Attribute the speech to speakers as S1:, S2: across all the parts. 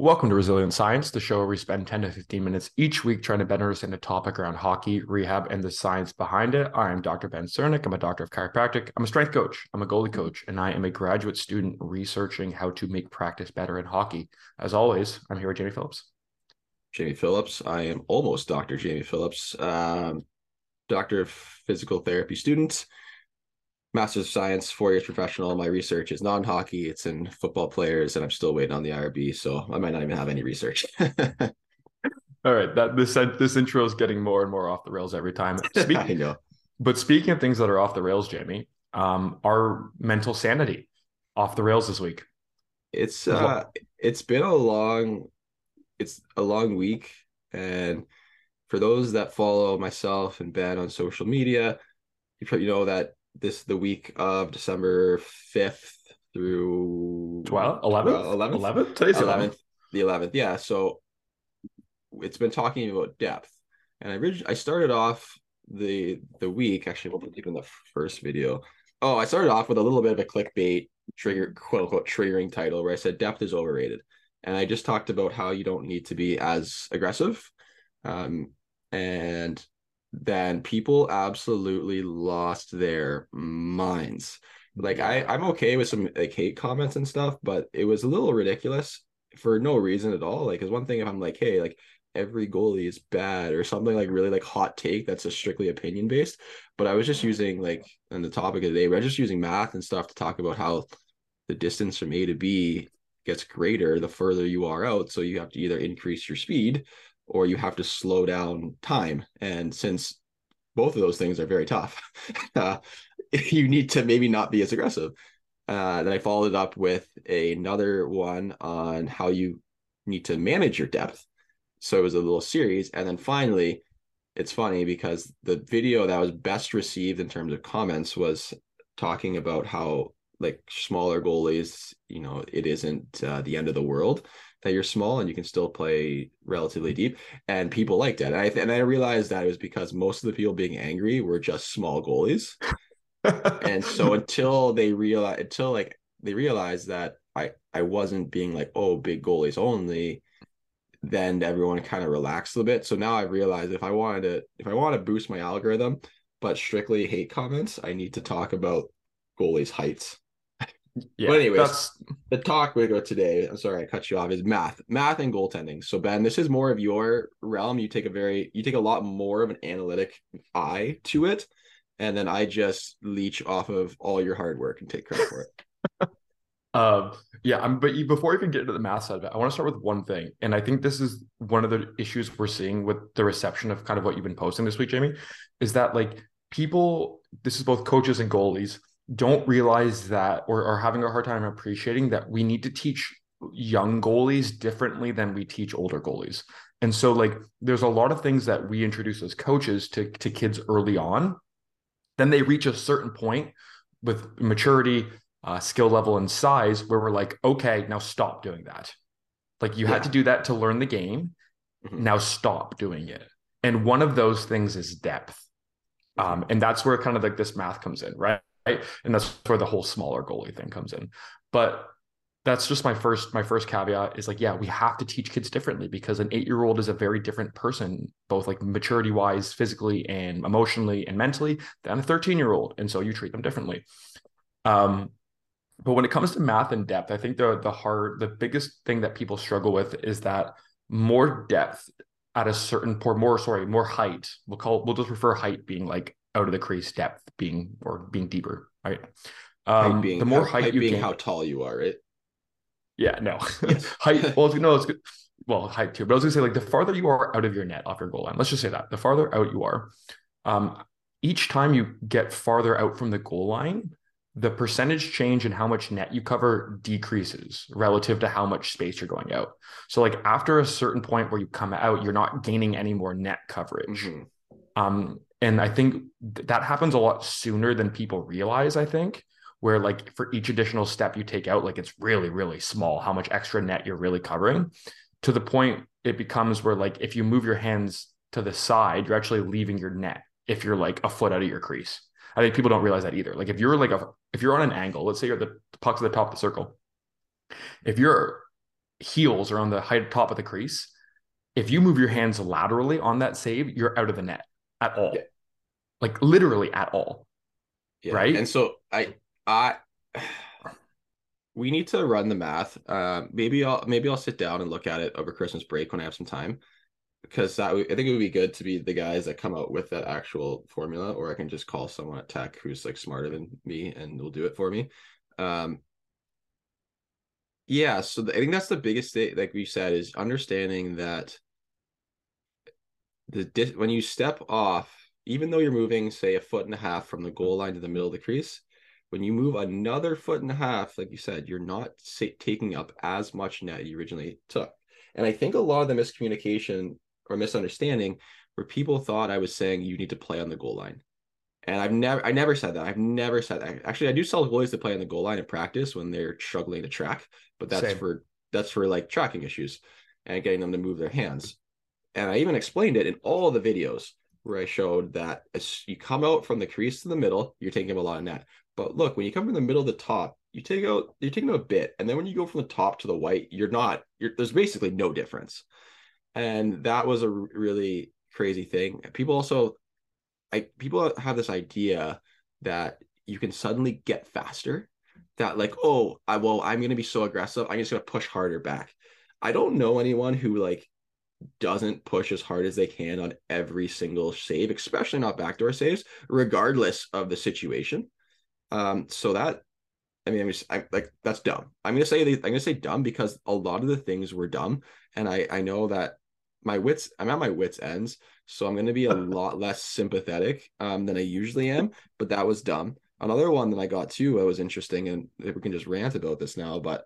S1: Welcome to Resilient Science, the show where we spend 10 to 15 minutes each week trying to better understand a topic around hockey, rehab, and the science behind it. I am Dr. Ben Csiernik. I'm a doctor of chiropractic. I'm a strength coach. I'm a goalie coach, and I am a graduate student researching how to make practice better in hockey. As always, I'm here with Jamie Phillips.
S2: Jamie Phillips. I am almost Dr. Jamie Phillips, um, doctor of physical therapy student master's of science, four years professional. My research is non hockey, it's in football players, and I'm still waiting on the IRB. So I might not even have any research.
S1: All right. That this this intro is getting more and more off the rails every time.
S2: Speaking, I know.
S1: But speaking of things that are off the rails, Jamie, um, our mental sanity off the rails this week.
S2: It's uh it's been a long it's a long week. And for those that follow myself and Ben on social media, you probably know that this the week of December 5th through
S1: 12 11th 11th 11th today's 11th
S2: the 11th yeah. So it's been talking about depth. And I originally I started off the the week actually what even the first video? Oh I started off with a little bit of a clickbait trigger quote unquote triggering title where I said depth is overrated. And I just talked about how you don't need to be as aggressive. Um and then people absolutely lost their minds. Like I, I'm okay with some like hate comments and stuff, but it was a little ridiculous for no reason at all. Like, it's one thing if I'm like, hey, like every goalie is bad or something like really like hot take that's a strictly opinion based. But I was just using like on the topic of the day, we're just using math and stuff to talk about how the distance from A to B gets greater the further you are out. So you have to either increase your speed or you have to slow down time. And since both of those things are very tough, uh, you need to maybe not be as aggressive. Uh, then I followed it up with another one on how you need to manage your depth. So it was a little series. And then finally, it's funny because the video that was best received in terms of comments was talking about how like smaller goalies, you know, it isn't uh, the end of the world that you're small and you can still play relatively deep. And people liked it. And I, and I realized that it was because most of the people being angry were just small goalies. and so until they realize, until like they realized that I, I wasn't being like, oh, big goalies only, then everyone kind of relaxed a bit. So now I've realized if I wanted to, if I want to boost my algorithm, but strictly hate comments, I need to talk about goalies' heights yeah, but anyways, that's... the talk we go today. I'm sorry I cut you off. Is math, math and goaltending. So Ben, this is more of your realm. You take a very, you take a lot more of an analytic eye to it, and then I just leech off of all your hard work and take credit for it.
S1: um, yeah, I'm, but before we even get into the math side of it, I want to start with one thing, and I think this is one of the issues we're seeing with the reception of kind of what you've been posting this week, Jamie, is that like people, this is both coaches and goalies don't realize that or are having a hard time appreciating that we need to teach young goalies differently than we teach older goalies. And so like there's a lot of things that we introduce as coaches to to kids early on. Then they reach a certain point with maturity, uh, skill level, and size where we're like, okay, now stop doing that. Like you yeah. had to do that to learn the game. Mm-hmm. Now stop doing it. And one of those things is depth. Um, and that's where kind of like this math comes in, right? And that's where the whole smaller goalie thing comes in. But that's just my first my first caveat is like yeah we have to teach kids differently because an eight year old is a very different person both like maturity wise physically and emotionally and mentally than a 13 year old and so you treat them differently. Um but when it comes to math and depth i think the the hard the biggest thing that people struggle with is that more depth at a certain point more sorry more height. We'll call we'll just refer height being like out of the crease depth being or being deeper right
S2: um, height being, the more height, height you being gain, how tall you are right
S1: yeah, no. Yes. height. Well, no, it's good. Well, height too. But I was gonna say, like, the farther you are out of your net off your goal line, let's just say that the farther out you are, um, each time you get farther out from the goal line, the percentage change in how much net you cover decreases relative to how much space you're going out. So, like after a certain point where you come out, you're not gaining any more net coverage. Mm-hmm. Um, and I think th- that happens a lot sooner than people realize. I think where like for each additional step you take out, like it's really, really small how much extra net you're really covering to the point it becomes where like if you move your hands to the side, you're actually leaving your net if you're like a foot out of your crease. I think people don't realize that either. Like if you're like a if you're on an angle, let's say you're the, the puck's at the top of the circle. If your heels are on the height top of the crease, if you move your hands laterally on that save, you're out of the net at all. Yeah. Like literally at all.
S2: Yeah.
S1: Right.
S2: And so I I we need to run the math. Uh, maybe I'll maybe I'll sit down and look at it over Christmas break when I have some time, because that I think it would be good to be the guys that come out with that actual formula, or I can just call someone at Tech who's like smarter than me and will do it for me. Um, yeah, so the, I think that's the biggest thing, like we said, is understanding that the when you step off, even though you're moving, say, a foot and a half from the goal line to the middle of the crease, when you move another foot and a half, like you said, you're not taking up as much net you originally took. And I think a lot of the miscommunication or misunderstanding where people thought I was saying you need to play on the goal line. And I've never I never said that. I've never said that. Actually, I do sell goalies to play on the goal line in practice when they're struggling to track, but that's Same. for that's for like tracking issues and getting them to move their hands. And I even explained it in all the videos where I showed that as you come out from the crease to the middle, you're taking up a lot of net. But look, when you come from the middle to the top, you take out you're taking out a bit, and then when you go from the top to the white, you're not. You're, there's basically no difference, and that was a really crazy thing. People also, I people have this idea that you can suddenly get faster. That like, oh, I well, I'm gonna be so aggressive. I'm just gonna push harder back. I don't know anyone who like doesn't push as hard as they can on every single save, especially not backdoor saves, regardless of the situation. Um, so that I mean, I'm just I like that's dumb. I'm gonna say I'm gonna say dumb because a lot of the things were dumb, and I I know that my wits I'm at my wits ends, so I'm gonna be a lot less sympathetic um than I usually am. But that was dumb. Another one that I got too that was interesting, and we can just rant about this now, but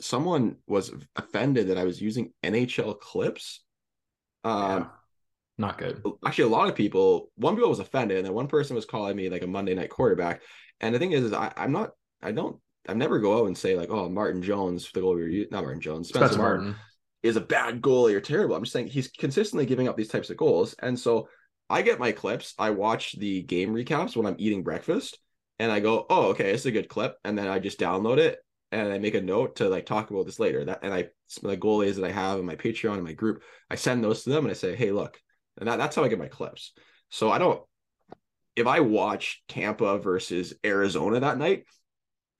S2: someone was offended that I was using NHL clips. Um, yeah.
S1: Not good.
S2: Actually, a lot of people, one people was offended, and then one person was calling me like a Monday night quarterback. And the thing is, is I, I'm not, I don't, I never go out and say like, oh, Martin Jones, the goalie, not Martin Jones, Spencer, Spencer Martin, Martin is a bad goalie or terrible. I'm just saying he's consistently giving up these types of goals. And so I get my clips, I watch the game recaps when I'm eating breakfast, and I go, oh, okay, it's a good clip. And then I just download it and I make a note to like talk about this later. That and I the goalies that I have in my Patreon and my group, I send those to them and I say, hey, look, and that, that's how I get my clips. So I don't if I watch Tampa versus Arizona that night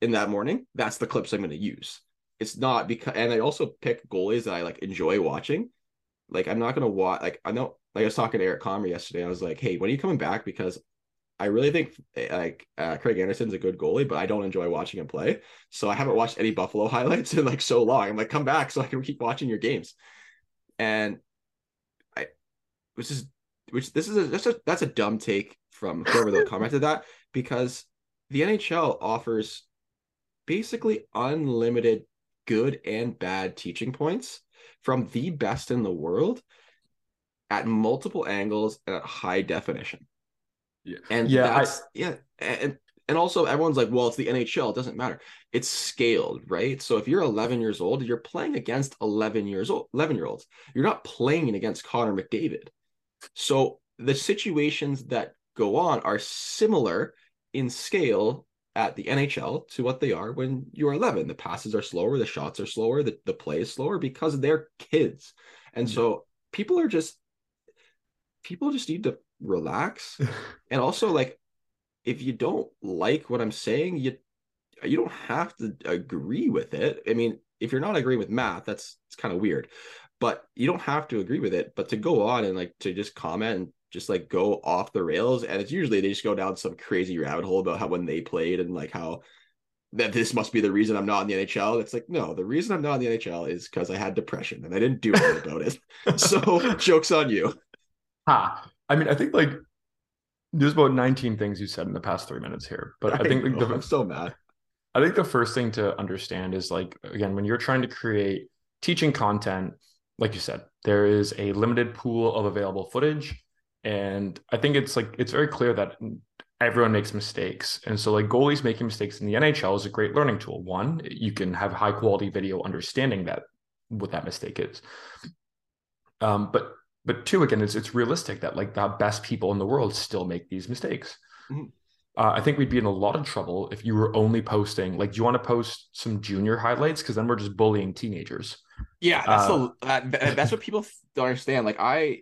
S2: in that morning, that's the clips I'm going to use. It's not because, and I also pick goalies that I like enjoy watching. Like I'm not going to watch. Like I know, like I was talking to Eric Comrie yesterday. I was like, "Hey, when are you coming back?" Because I really think like uh, Craig Anderson's a good goalie, but I don't enjoy watching him play. So I haven't watched any Buffalo highlights in like so long. I'm like, come back so I can keep watching your games. And I, which is which this is a that's a that's a dumb take from whoever that commented that because the NHL offers basically unlimited good and bad teaching points from the best in the world at multiple angles and at high definition.
S1: Yeah.
S2: And
S1: Yeah, I-
S2: yeah. And and also everyone's like, well, it's the NHL, it doesn't matter. It's scaled, right? So if you're 11 years old, you're playing against 11 years old, 11 year olds. You're not playing against Connor McDavid. So the situations that go on are similar in scale at the NHL to what they are when you're 11. The passes are slower, the shots are slower, the, the play is slower because they're kids. And mm-hmm. so people are just people just need to relax. and also like if you don't like what I'm saying, you you don't have to agree with it. I mean, if you're not agreeing with math, that's it's kind of weird. But you don't have to agree with it. But to go on and like to just comment and just like go off the rails, and it's usually they just go down some crazy rabbit hole about how when they played and like how that this must be the reason I'm not in the NHL. It's like, no, the reason I'm not in the NHL is because I had depression and I didn't do anything about it. So joke's on you.
S1: Ha. I mean, I think like there's about 19 things you said in the past three minutes here, but I, think like,
S2: know,
S1: the,
S2: I'm so mad.
S1: I think the first thing to understand is like again when you're trying to create teaching content, like you said, there is a limited pool of available footage, and I think it's like it's very clear that everyone makes mistakes, and so like goalies making mistakes in the NHL is a great learning tool. One, you can have high quality video understanding that what that mistake is, um, but but two again, it's it's realistic that like the best people in the world still make these mistakes.
S2: Mhm.
S1: Uh, I think we'd be in a lot of trouble if you were only posting like, do you want to post some junior highlights? Because then we're just bullying teenagers.
S2: Yeah, that's
S1: Uh,
S2: the that, that- that's what people don't understand. Like I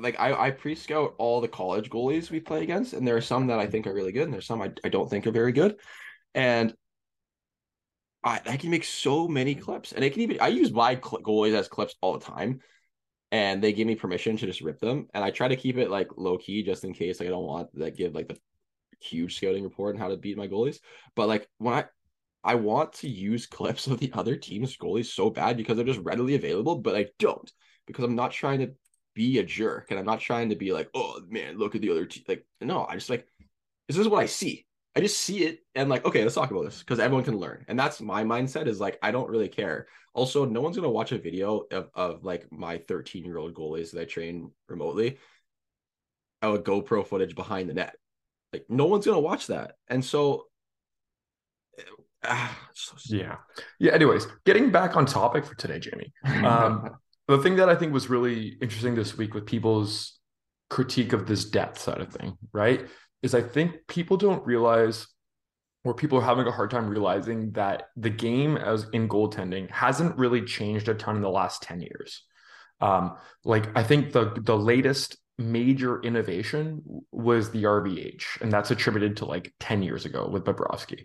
S2: like I, I pre-scout all the college goalies we play against, and there are some that I think are really good, and there's some I, I don't think are very good. And I I can make so many clips, and I can even I use my cl- goalies as clips all the time, and they give me permission to just rip them, and I try to keep it like low key just in case like I don't want that give like the huge scouting report on how to beat my goalies. But like when I I want to use clips of the other team's goalies so bad because they're just readily available, but I don't because I'm not trying to be a jerk and I'm not trying to be like, oh man, look at the other team. Like, no, I just like this is what I see. I just see it and like, okay, let's talk about this because everyone can learn. And that's my mindset is like, I don't really care. Also, no one's gonna watch a video of, of like my 13 year old goalies that I train remotely. Oh, GoPro footage behind the net. Like, no one's gonna watch that. And so ah, so
S1: Yeah. Yeah. Anyways, getting back on topic for today, Jamie. Um, the thing that I think was really interesting this week with people's critique of this depth side of thing, right? Is I think people don't realize, or people are having a hard time realizing that the game as in goaltending hasn't really changed a ton in the last 10 years. Um, like I think the the latest major innovation was the RVH, and that's attributed to like 10 years ago with Bobrovsky.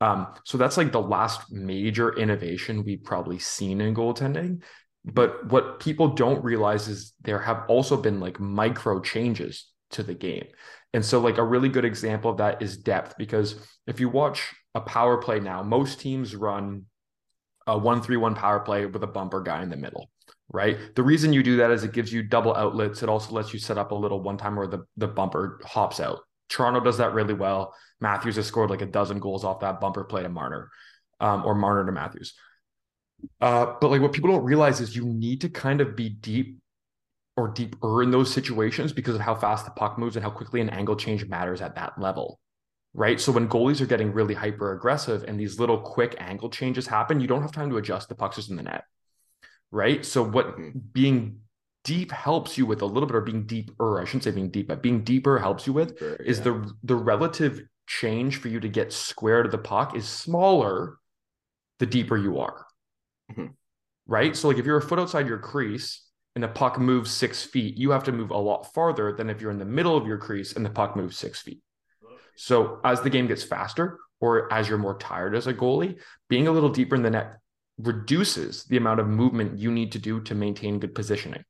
S1: Um, so that's like the last major innovation we've probably seen in goaltending. But what people don't realize is there have also been like micro changes to the game. And so, like, a really good example of that is depth, because if you watch a power play now, most teams run a one three one power play with a bumper guy in the middle, right? The reason you do that is it gives you double outlets. It also lets you set up a little one time where the, the bumper hops out. Toronto does that really well. Matthews has scored like a dozen goals off that bumper play to Marner um, or Marner to Matthews. Uh, but like what people don't realize is you need to kind of be deep or deeper in those situations because of how fast the puck moves and how quickly an angle change matters at that level. Right. So when goalies are getting really hyper aggressive and these little quick angle changes happen, you don't have time to adjust the pucks just in the net. Right. So what
S2: Mhm.
S1: being deep helps you with a little bit, or being deeper, I shouldn't say being deep, but being deeper helps you with
S2: Sure,
S1: is
S2: yeah.
S1: the the relative change for you to get square to the puck is smaller the deeper you are.
S2: Mhm.
S1: Right? So like if you're a foot outside your crease and the puck moves six feet, you have to move a lot farther than if you're in the middle of your crease and the puck moves six feet. So as the game gets faster or as you're more tired as a goalie, being a little deeper in the net reduces the amount of movement you need to do to maintain good positioning.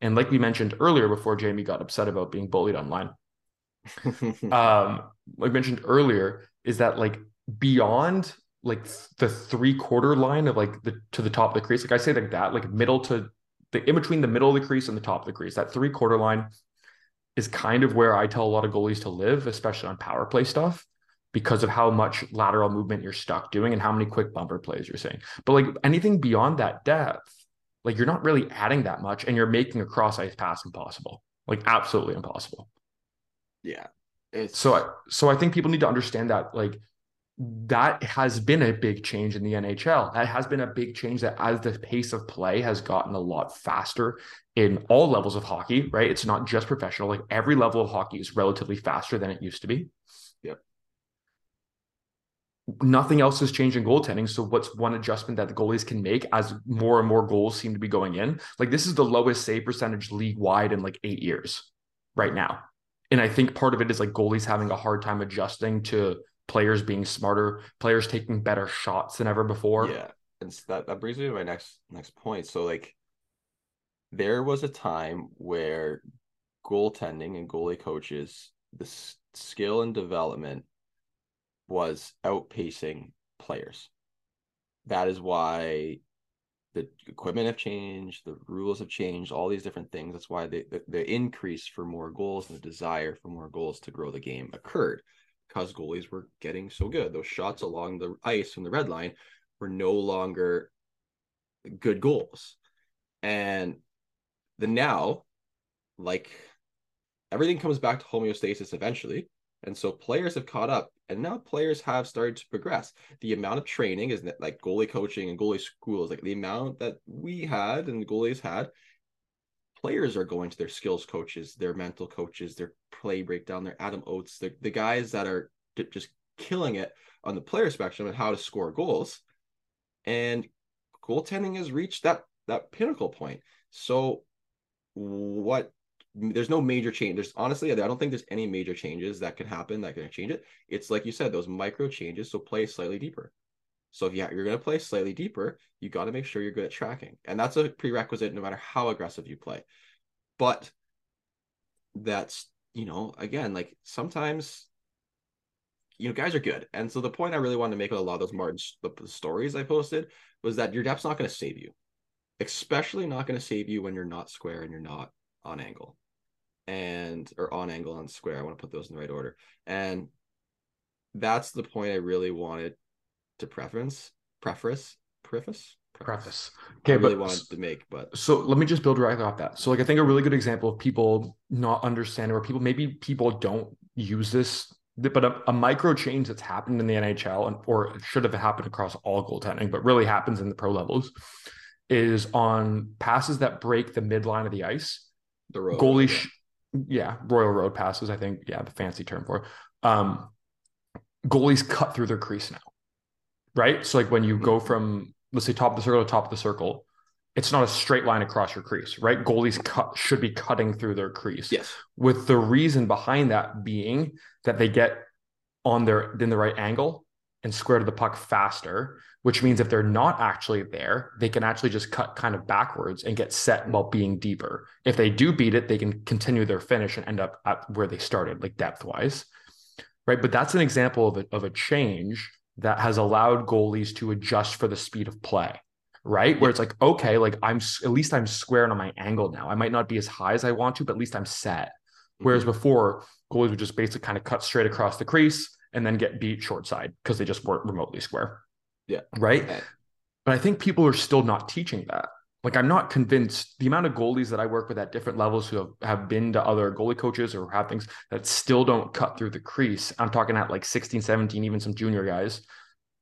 S1: And like we mentioned earlier before Jamie got upset about being bullied online, um like I mentioned earlier is that like beyond like the three quarter line of like the to the top of the crease like i say like that like middle to the in between the middle of the crease and the top of the crease that three quarter line is kind of where i tell a lot of goalies to live especially on power play stuff because of how much lateral movement you're stuck doing and how many quick bumper plays you're seeing. But like anything beyond that depth, like you're not really adding that much and you're making a cross ice pass impossible. Like absolutely impossible.
S2: Yeah. It's
S1: So I so I think people need to understand that like that has been a big change in the NHL. That has been a big change that as the pace of play has gotten a lot faster in all levels of hockey, right? It's not just professional. Like every level of hockey is relatively faster than it used to be.
S2: Yep.
S1: Nothing else has changed in goaltending. So what's one adjustment that the goalies can make as more and more goals seem to be going in? Like this is the lowest save percentage league wide in like eight years right now. And I think part of it is like goalies having a hard time adjusting to players being smarter, players taking better shots than ever before.
S2: Yeah, and so that that brings me to my next next point. So like, there was a time where goaltending and goalie coaches, the s- skill and development was outpacing players. That is why the equipment have changed, the rules have changed, all these different things. That's why the, the, the increase for more goals and the desire for more goals to grow the game occurred because goalies were getting so good. Those shots along the ice from the red line were no longer good goals. And the now, like everything comes back to homeostasis eventually. And so players have caught up, and now players have started to progress. The amount of training is like goalie coaching and goalie schools, like the amount that we had and the goalies had, players are going to their skills coaches, their mental coaches, their play breakdown, their Adam Oates, the, the guys that are just killing it on the player spectrum and how to score goals. And goaltending has reached that that pinnacle point. So what there's no major change. There's honestly, I don't think there's any major changes that can happen that can change it. It's like you said, those micro changes. So play slightly deeper. So if you, you're going to play slightly deeper, you got to make sure you're good at tracking, and that's a prerequisite no matter how aggressive you play. But that's you know again like sometimes you know guys are good, and so the point I really wanted to make with a lot of those Martin stories I posted was that your depth's not going to save you, especially not going to save you when you're not square and you're not on angle and or on angle on square. I want to put those in the right order. And that's the point I really wanted to preference, preface, preface,
S1: Preface.
S2: Okay, I really
S1: but
S2: wanted to make, but
S1: so let me just build right off that. So, like, I think a really good example of people not understanding, or people maybe people don't use this, but a, a micro change that's happened in the NHL, and or should have happened across all goaltending, but really happens in the pro levels, is on passes that break the midline of the ice.
S2: the road
S1: Goalie, sh- yeah, Royal Road passes. I think, yeah, the fancy term for. It. Um, goalies cut through their crease now, right? So, like when you mm-hmm. go from let's say top of the circle to top of the circle, it's not a straight line across your crease, right? Goalies cut should be cutting through their crease.
S2: Yes.
S1: With the reason behind that being that they get on their in the right angle and square to the puck faster, which means if they're not actually there, they can actually just cut kind of backwards and get set while being deeper. If they do beat it, they can continue their finish and end up at where they started, like depth wise. Right. But that's an example of a, of a change that has allowed goalies to adjust for the speed of play right? Where it's like, okay, like I'm at least I'm squaring on my angle now. I might not be as high as I want to, but at least I'm set. Whereas mm-hmm. before, goalies would just basically kind of cut straight across the crease and then get beat short side because they just weren't remotely square.
S2: Yeah.
S1: Right.
S2: Okay.
S1: But I think people are still not teaching that. Like I'm not convinced the amount of goalies that I work with at different levels who have, have been to other goalie coaches or have things that still don't cut through the crease. I'm talking at like 16, 17, even some junior guys.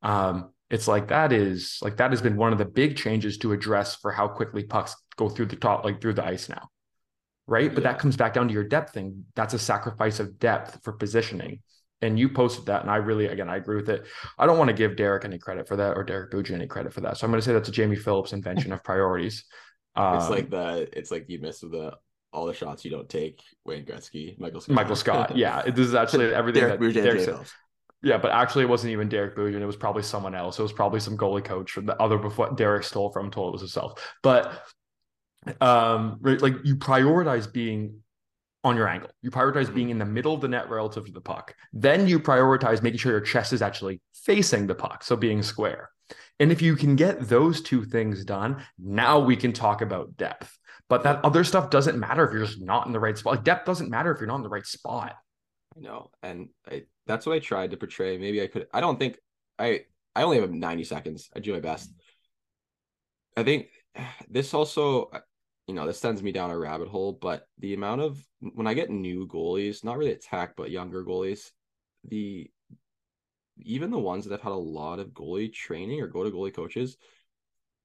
S1: Um, it's like that is like that has been one of the big changes to address for how quickly pucks go through the top, like through the ice now. Right. But
S2: Yeah.
S1: that comes back down to your depth thing. That's a sacrifice of depth for positioning. And you posted that, and I really, again, I agree with it. I don't want to give Derek any credit for that or Derek Buja any credit for that. So I'm going to say that's a Jamie Phillips invention of priorities. Um,
S2: It's like the it's like you miss the all the shots you don't take. Wayne Gretzky, Michael Scott,
S1: Michael Scott. Yeah, this is actually everything
S2: Derek
S1: that
S2: Bouger,
S1: Derek said. Yeah, but actually, it wasn't even Derek Bujan. It was probably someone else. It was probably some goalie coach or the other before Derek stole from told it was himself. But um, right, like you prioritize being on your angle. You prioritize mm-hmm. being in the middle of the net relative to the puck. Then you prioritize making sure your chest is actually facing the puck, so being square. And if you can get those two things done, now we can talk about depth. But that other stuff doesn't matter if you're just not in the right spot. Like depth doesn't matter if you're not in the right spot
S2: I know, and I that's what I tried to portray. Maybe I could. I don't think I. I only have 90 seconds. I do my best. Mm-hmm. I think this also, you know, this sends me down a rabbit hole. But the amount of when I get new goalies, not really attack, but younger goalies, the even the ones that have had a lot of goalie training or go to goalie coaches,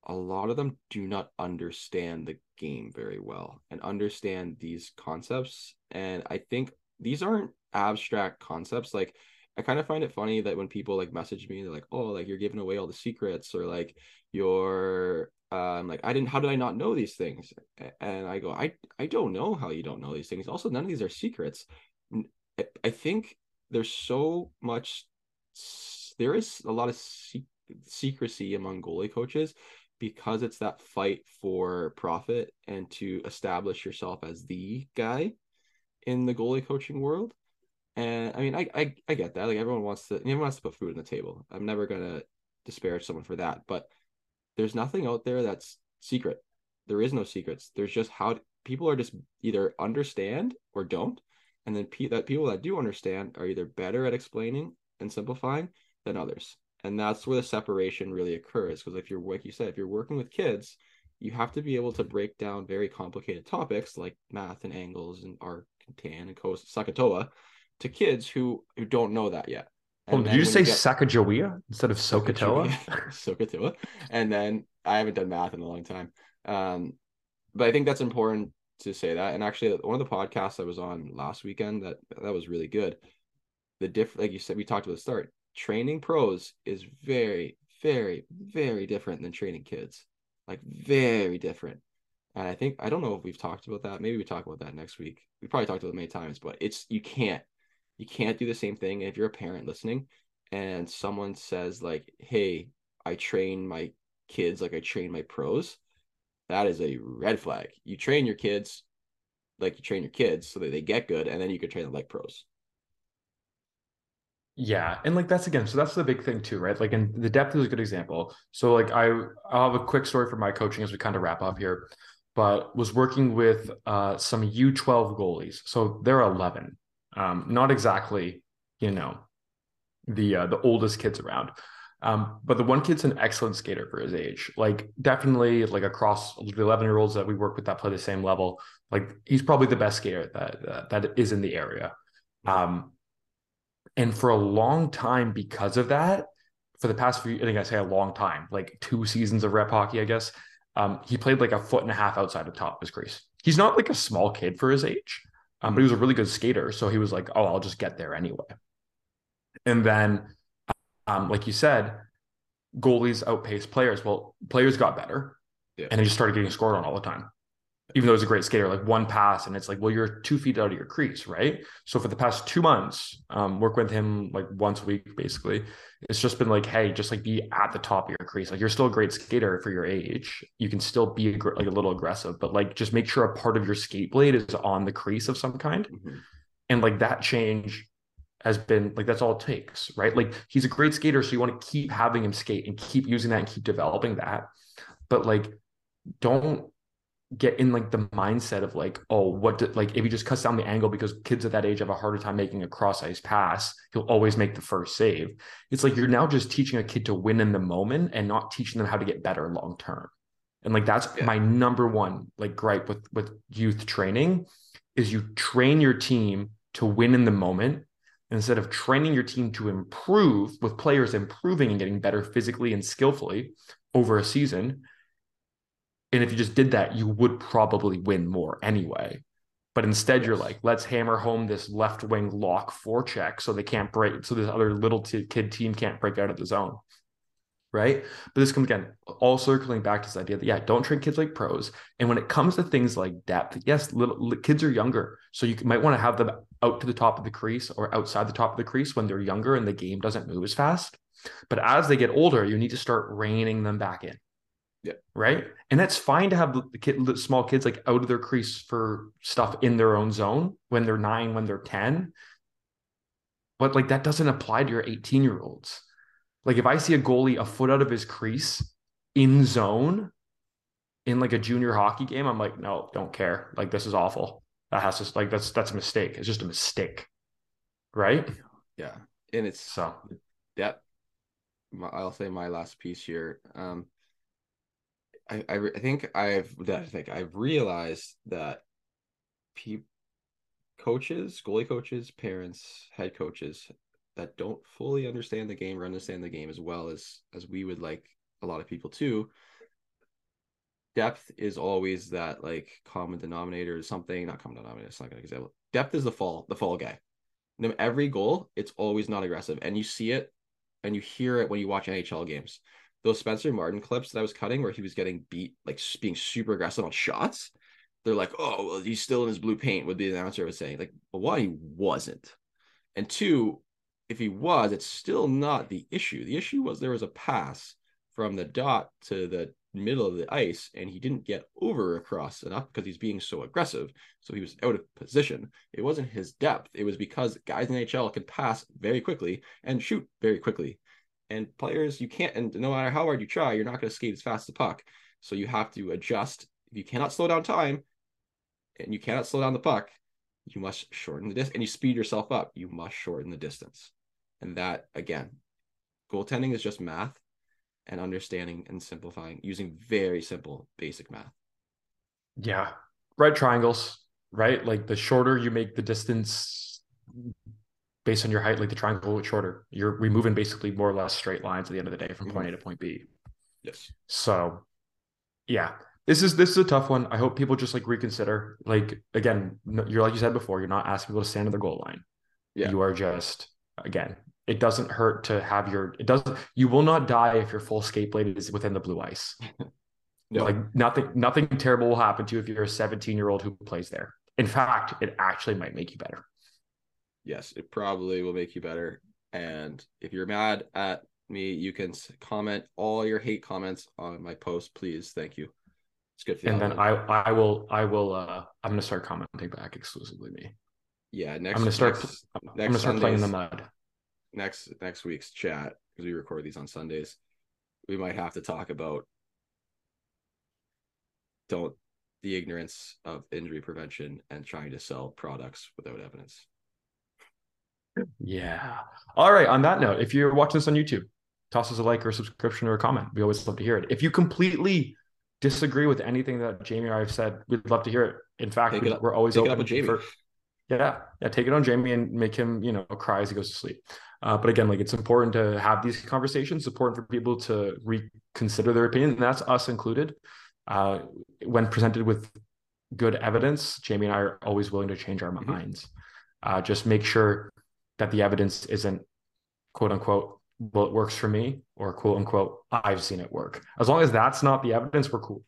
S2: a lot of them do not understand the game very well and understand these concepts. And I think these aren't abstract concepts. Like I kind of find it funny that when people like message me, they're like, "Oh, like you're giving away all the secrets," or like you're um like I didn't. How did I not know these things? And I go, I I don't know how you don't know these things. Also, none of these are secrets. I think there's so much. There is a lot of secrecy among goalie coaches because it's that fight for profit and to establish yourself as the guy in the goalie coaching world. And I mean, I, I I get that. Like everyone wants to, everyone wants to put food on the table. I'm never gonna disparage someone for that, but there's nothing out there that's secret. There is no secrets. There's just how people are just either understand or don't, and then pe- that people that do understand are either better at explaining and simplifying than others and that's where the separation really occurs because if you're like you said if you're working with kids you have to be able to break down very complicated topics like math and angles and arc and tan and cos SOHCAHTOA to kids who who don't know that yet
S1: oh, did you say you get... SOHCAHTOA instead of SOHCAHTOA?
S2: SOHCAHTOA. And then I haven't done math in a long time. Um, but I think that's important to say that. And actually, one of the podcasts I was on last weekend that that was really good. The diff, like you said, we talked about the start training pros is very, very, very different than training kids. Like very different. And I think I don't know if we've talked about that. Maybe we talk about that next week. We probably talked about it many times, but it's you can't you can't do the same thing if you're a parent listening and someone says like, "Hey, I train my kids like I train my pros." That is a red flag. You train your kids like you train your kids so that they get good and then you can train them like pros.
S1: Yeah, and like that's again, so that's the big thing too, right? Like, and the depth is a good example. So, like, I I'll have a quick story for my coaching as we kind of wrap up here, but was working with uh, some U12 goalies. So they're 11, um, not exactly, you know, the uh, the oldest kids around. Um, but the one kid's an excellent skater for his age. Like definitely, like across the 11 year olds that we work with that play the same level, like he's probably the best skater that uh, that is in the area. Um, and for a long time, because of that, for the past few, I think I say a long time, like two seasons of rep hockey, I guess, um, he played like a foot and a half outside the top of his crease. He's not like a small kid for his age, um, but he was a really good skater. So he was like, oh, I'll just get there anyway. And then, um, like you said, goalies outpaced players. Well, players got better yeah. and they just started getting scored on all the time even though he's a great skater, like one pass, and it's like, well, you're two feet out of your crease, right? So for the past two months, um, work with him like once a week, basically. It's just been like, hey, just like be at the top of your crease. Like you're still a great skater for your age. You can still be like a little aggressive, but like just make sure a part of your skate blade is on the crease of some kind. Mm-hmm. And like that change has been like that's all it takes, right? Like he's a great skater, so you want to keep having him skate and keep using that and keep developing that. But like, don't get in like the mindset of like, oh, what did like if he just cuts down the angle because kids at that age have a harder time making a cross ice pass, he'll always make the first save. It's like you're now just teaching a kid to win in the moment and not teaching them how to get better long term. And like that's yeah. my number one like gripe with with youth training is you train your team to win in the moment instead of training your team to improve with players improving and getting better physically and skillfully over a season and if you just did that, you would probably win more anyway. But instead, yes. you're like, let's hammer home this left wing lock forecheck so they can't break, so this other little t- kid team can't break out of the zone. Right. But this comes again, all circling back to this idea that, yeah, don't train kids like pros. And when it comes to things like depth, yes, little, little kids are younger. So you might want to have them out to the top of the crease or outside the top of the crease when they're younger and the game doesn't move as fast. But as they get older, you need to start reining them back in
S2: yeah.
S1: Right. And that's fine to have the, kid, small kids like out of their crease for stuff in their own zone when they're nine, when they're 10. But like that doesn't apply to your 18 year olds. Like if I see a goalie a foot out of his crease in zone in like a junior hockey game, I'm like, no, don't care. Like this is awful. That has to like that's that's a mistake. It's just a mistake. right?
S2: Yeah, and it's
S1: So
S2: my- I'll say my last piece here. Um, I I, think I've I think I've realized that people, coaches, goalie coaches, parents, head coaches that don't fully understand the game or understand the game as well as as we would like a lot of people to. Depth is always that like common denominator or something. Not common denominator. It's not an example. Depth is the fall, the fall guy. No, every goal, it's always not aggressive, and you see it and you hear it when you watch NHL games. Those Spencer Martin clips that I was cutting where he was getting beat, like being super aggressive on shots, they're like, oh, well, he's still in his blue paint, what the announcer was saying. Like, well, one, he wasn't. And two, if he was, it's still not the issue. The issue was there was a pass from the dot to the middle of the ice, and he didn't get over across enough because he's being so aggressive. So he was out of position. It wasn't his depth. It was because guys in NHL can pass very quickly and shoot very quickly. And players, you can't, and no matter how hard you try, you're not going to skate as fast as the puck. So you have to adjust. If you cannot slow down time and you cannot slow down the puck, you must shorten the distance and you speed yourself up. You must shorten the distance. And that, again, goaltending is just math and understanding and simplifying using very simple basic math.
S1: yeah, right triangles, right? Like the shorter you make the distance based on your height, like the triangle is shorter. You're we moving basically more or less straight lines at the end of the day from mm-hmm. point A to point B.
S2: Yes.
S1: So yeah, this is this is a tough one. I hope people just like reconsider. Like again, you're like you said before, you're not asking people to stand at the goal line.
S2: Yeah.
S1: You are just again, it doesn't hurt to have your it doesn't you will not die if your full skate blade is within the blue ice.
S2: No.
S1: Like nothing nothing terrible will happen to you if you're a 17 year old who plays there. In fact, it actually might make you better.
S2: Yes, it probably will make you better. And if you're mad at me, you can comment all your hate comments on my post, please. Thank you. It's good for the
S1: And then. I I will I will uh I'm gonna start commenting back exclusively me.
S2: yeah, next
S1: I'm gonna start
S2: next,
S1: I'm
S2: next
S1: gonna start playing in the mud.
S2: next next week's chat because we record these on Sundays. We might have to talk about don't the ignorance of injury prevention and trying to sell products without evidence.
S1: Yeah. All right. On that note, if you're watching this on YouTube, toss us a like or a subscription or a comment. We always love to hear it. If you completely disagree with anything that Jamie or I have said, we'd love to hear it. In fact, we, we're always
S2: take it
S1: open
S2: Jamie.
S1: for yeah, yeah. Take it on Jamie and make him, you know, cry as he goes to sleep. Uh, but again, like it's important to have these conversations. It's important for people to reconsider their opinion, and that's us included. Uh, when presented with good evidence, Jamie and I are always willing to change our
S2: Mhm.
S1: minds. Uh, just make sure that the evidence isn't quote unquote, well, it works for me, or quote unquote, I've seen it work. As long as that's not the evidence, we're cool.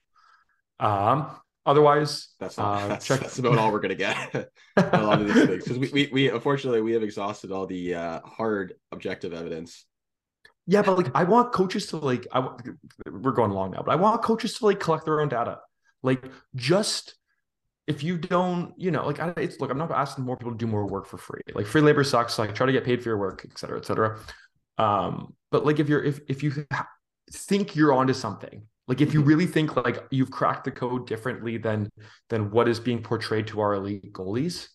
S1: Um, otherwise,
S2: That's not
S1: uh,
S2: that's,
S1: check-
S2: that's about all we're gonna get. a lot of these things because we, we we unfortunately we have exhausted all the uh, hard objective evidence.
S1: Yeah, but like I want coaches to like I we're going long now, but I want coaches to like collect their own data. Like just if you don't, you know, like I, it's look, I'm not asking more people to do more work for free. Like free labor sucks. Like try to get paid for your work, et cetera, et cetera. Um, but like if you're if if you think you're onto something, like if you
S2: Mhm.
S1: really think like you've cracked the code differently than than what is being portrayed to our elite goalies,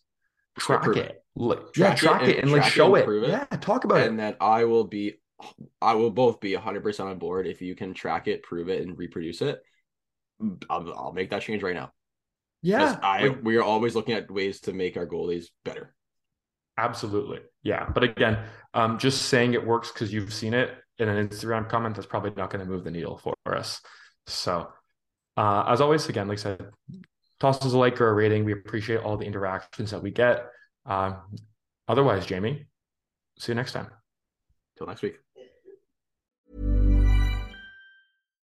S1: track
S2: Prove
S1: it. Like,
S2: Track
S1: yeah,
S2: it
S1: track
S2: and-
S1: it and like
S2: track it
S1: show it.
S2: it.
S1: Yeah, talk about it.
S2: and then I will be, I will both be hundred percent on board if you can track it, prove it, and reproduce it. I'll, I'll make that change right now.
S1: Yeah,
S2: I
S1: like-
S2: we are always looking at ways to make our goalies better.
S1: Absolutely. Yeah. But again, um, just saying it works because you've seen it in an Instagram comment, that's probably not going to move the needle for us. So, uh, as always, again, like I said, toss us a like or a rating. We appreciate all the interactions that we get. Um, otherwise, Jamie, see you next time.
S2: Till next week.